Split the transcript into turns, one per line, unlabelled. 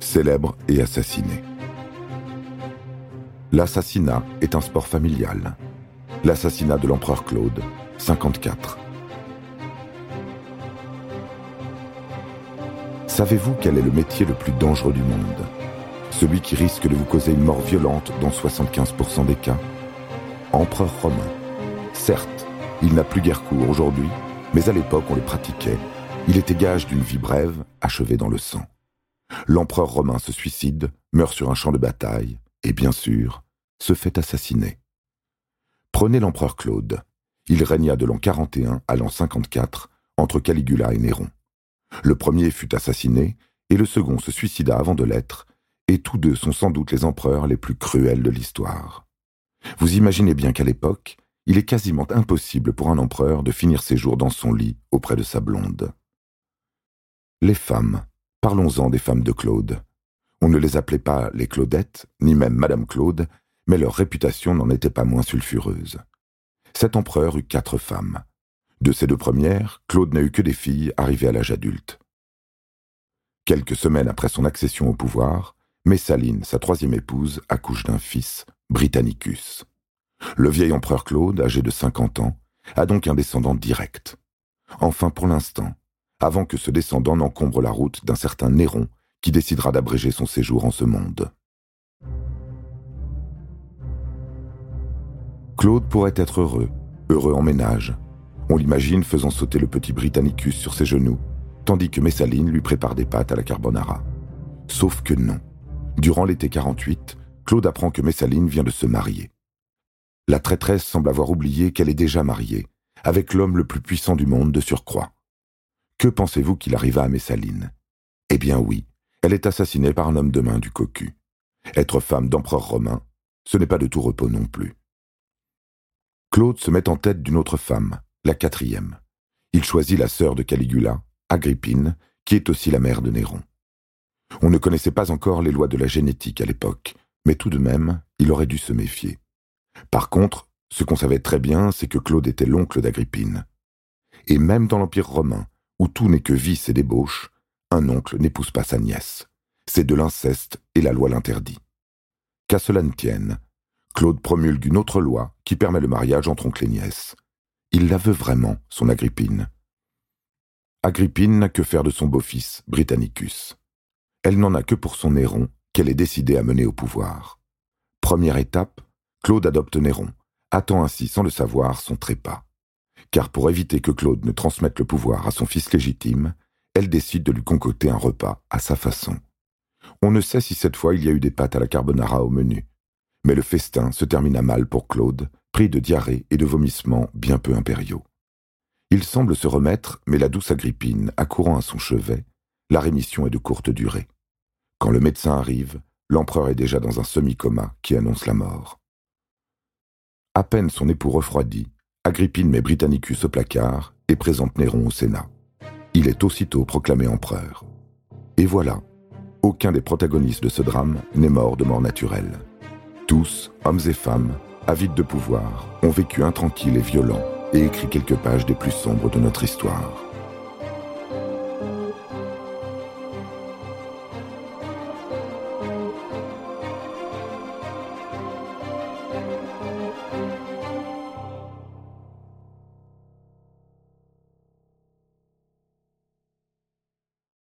célèbre et assassiné. L'assassinat est un sport familial. L'assassinat de l'empereur Claude, 54. Savez-vous quel est le métier le plus dangereux du monde? Celui qui risque de vous causer une mort violente dans 75% des cas? Empereur romain. Certes, il n'a plus guère cours aujourd'hui, mais à l'époque on les pratiquait. Il était gage d'une vie brève, achevée dans le sang. L'empereur romain se suicide, meurt sur un champ de bataille, et bien sûr, se fait assassiner. Prenez l'empereur Claude. Il régna de l'an 41 à l'an 54, entre Caligula et Néron. Le premier fut assassiné, et le second se suicida avant de l'être, et tous deux sont sans doute les empereurs les plus cruels de l'histoire. Vous imaginez bien qu'à l'époque, il est quasiment impossible pour un empereur de finir ses jours dans son lit auprès de sa blonde. Les femmes, parlons-en des femmes de Claude. On ne les appelait pas les Claudettes, ni même Madame Claude, mais leur réputation n'en était pas moins sulfureuse. Cet empereur eut quatre femmes. De ces deux premières, Claude n'a eu que des filles arrivées à l'âge adulte. Quelques semaines après son accession au pouvoir, Messaline, sa troisième épouse, accouche d'un fils, Britannicus. Le vieil empereur Claude, âgé de 50 ans, a donc un descendant direct. Enfin pour l'instant, avant que ce descendant n'encombre la route d'un certain Néron qui décidera d'abréger son séjour en ce monde. Claude pourrait être heureux, heureux en ménage. On l'imagine faisant sauter le petit Britannicus sur ses genoux, tandis que Messaline lui prépare des pâtes à la carbonara. Sauf que non. Durant l'été 48, Claude apprend que Messaline vient de se marier. La traîtresse semble avoir oublié qu'elle est déjà mariée, avec l'homme le plus puissant du monde de surcroît. Que pensez-vous qu'il arriva à Messaline? Eh bien oui, elle est assassinée par un homme de main du cocu. Être femme d'empereur romain, ce n'est pas de tout repos non plus. Claude se met en tête d'une autre femme, la quatrième. Il choisit la sœur de Caligula, Agrippine, qui est aussi la mère de Néron. On ne connaissait pas encore les lois de la génétique à l'époque, mais tout de même, il aurait dû se méfier. Par contre, ce qu'on savait très bien, c'est que Claude était l'oncle d'Agrippine. Et même dans l'Empire romain, où tout n'est que vice et débauche, un oncle n'épouse pas sa nièce. C'est de l'inceste et la loi l'interdit. Qu'à cela ne tienne, Claude promulgue une autre loi qui permet le mariage entre oncle et nièce. Il la veut vraiment, son Agrippine. Agrippine n'a que faire de son beau-fils, Britannicus. Elle n'en a que pour son Néron, qu'elle est décidée à mener au pouvoir. Première étape, Claude adopte Néron, attend ainsi sans le savoir son trépas. Car pour éviter que Claude ne transmette le pouvoir à son fils légitime, elle décide de lui concocter un repas à sa façon. On ne sait si cette fois il y a eu des pâtes à la carbonara au menu, mais le festin se termina mal pour Claude, pris de diarrhée et de vomissements bien peu impériaux. Il semble se remettre, mais la douce Agrippine, accourant à son chevet, la rémission est de courte durée. Quand le médecin arrive, l'empereur est déjà dans un semi-coma qui annonce la mort. À peine son époux refroidi, Agrippine met Britannicus au placard et présente Néron au Sénat. Il est aussitôt proclamé empereur. Et voilà, aucun des protagonistes de ce drame n'est mort de mort naturelle. Tous, hommes et femmes, avides de pouvoir, ont vécu intranquilles et violents et écrit quelques pages des plus sombres de notre histoire.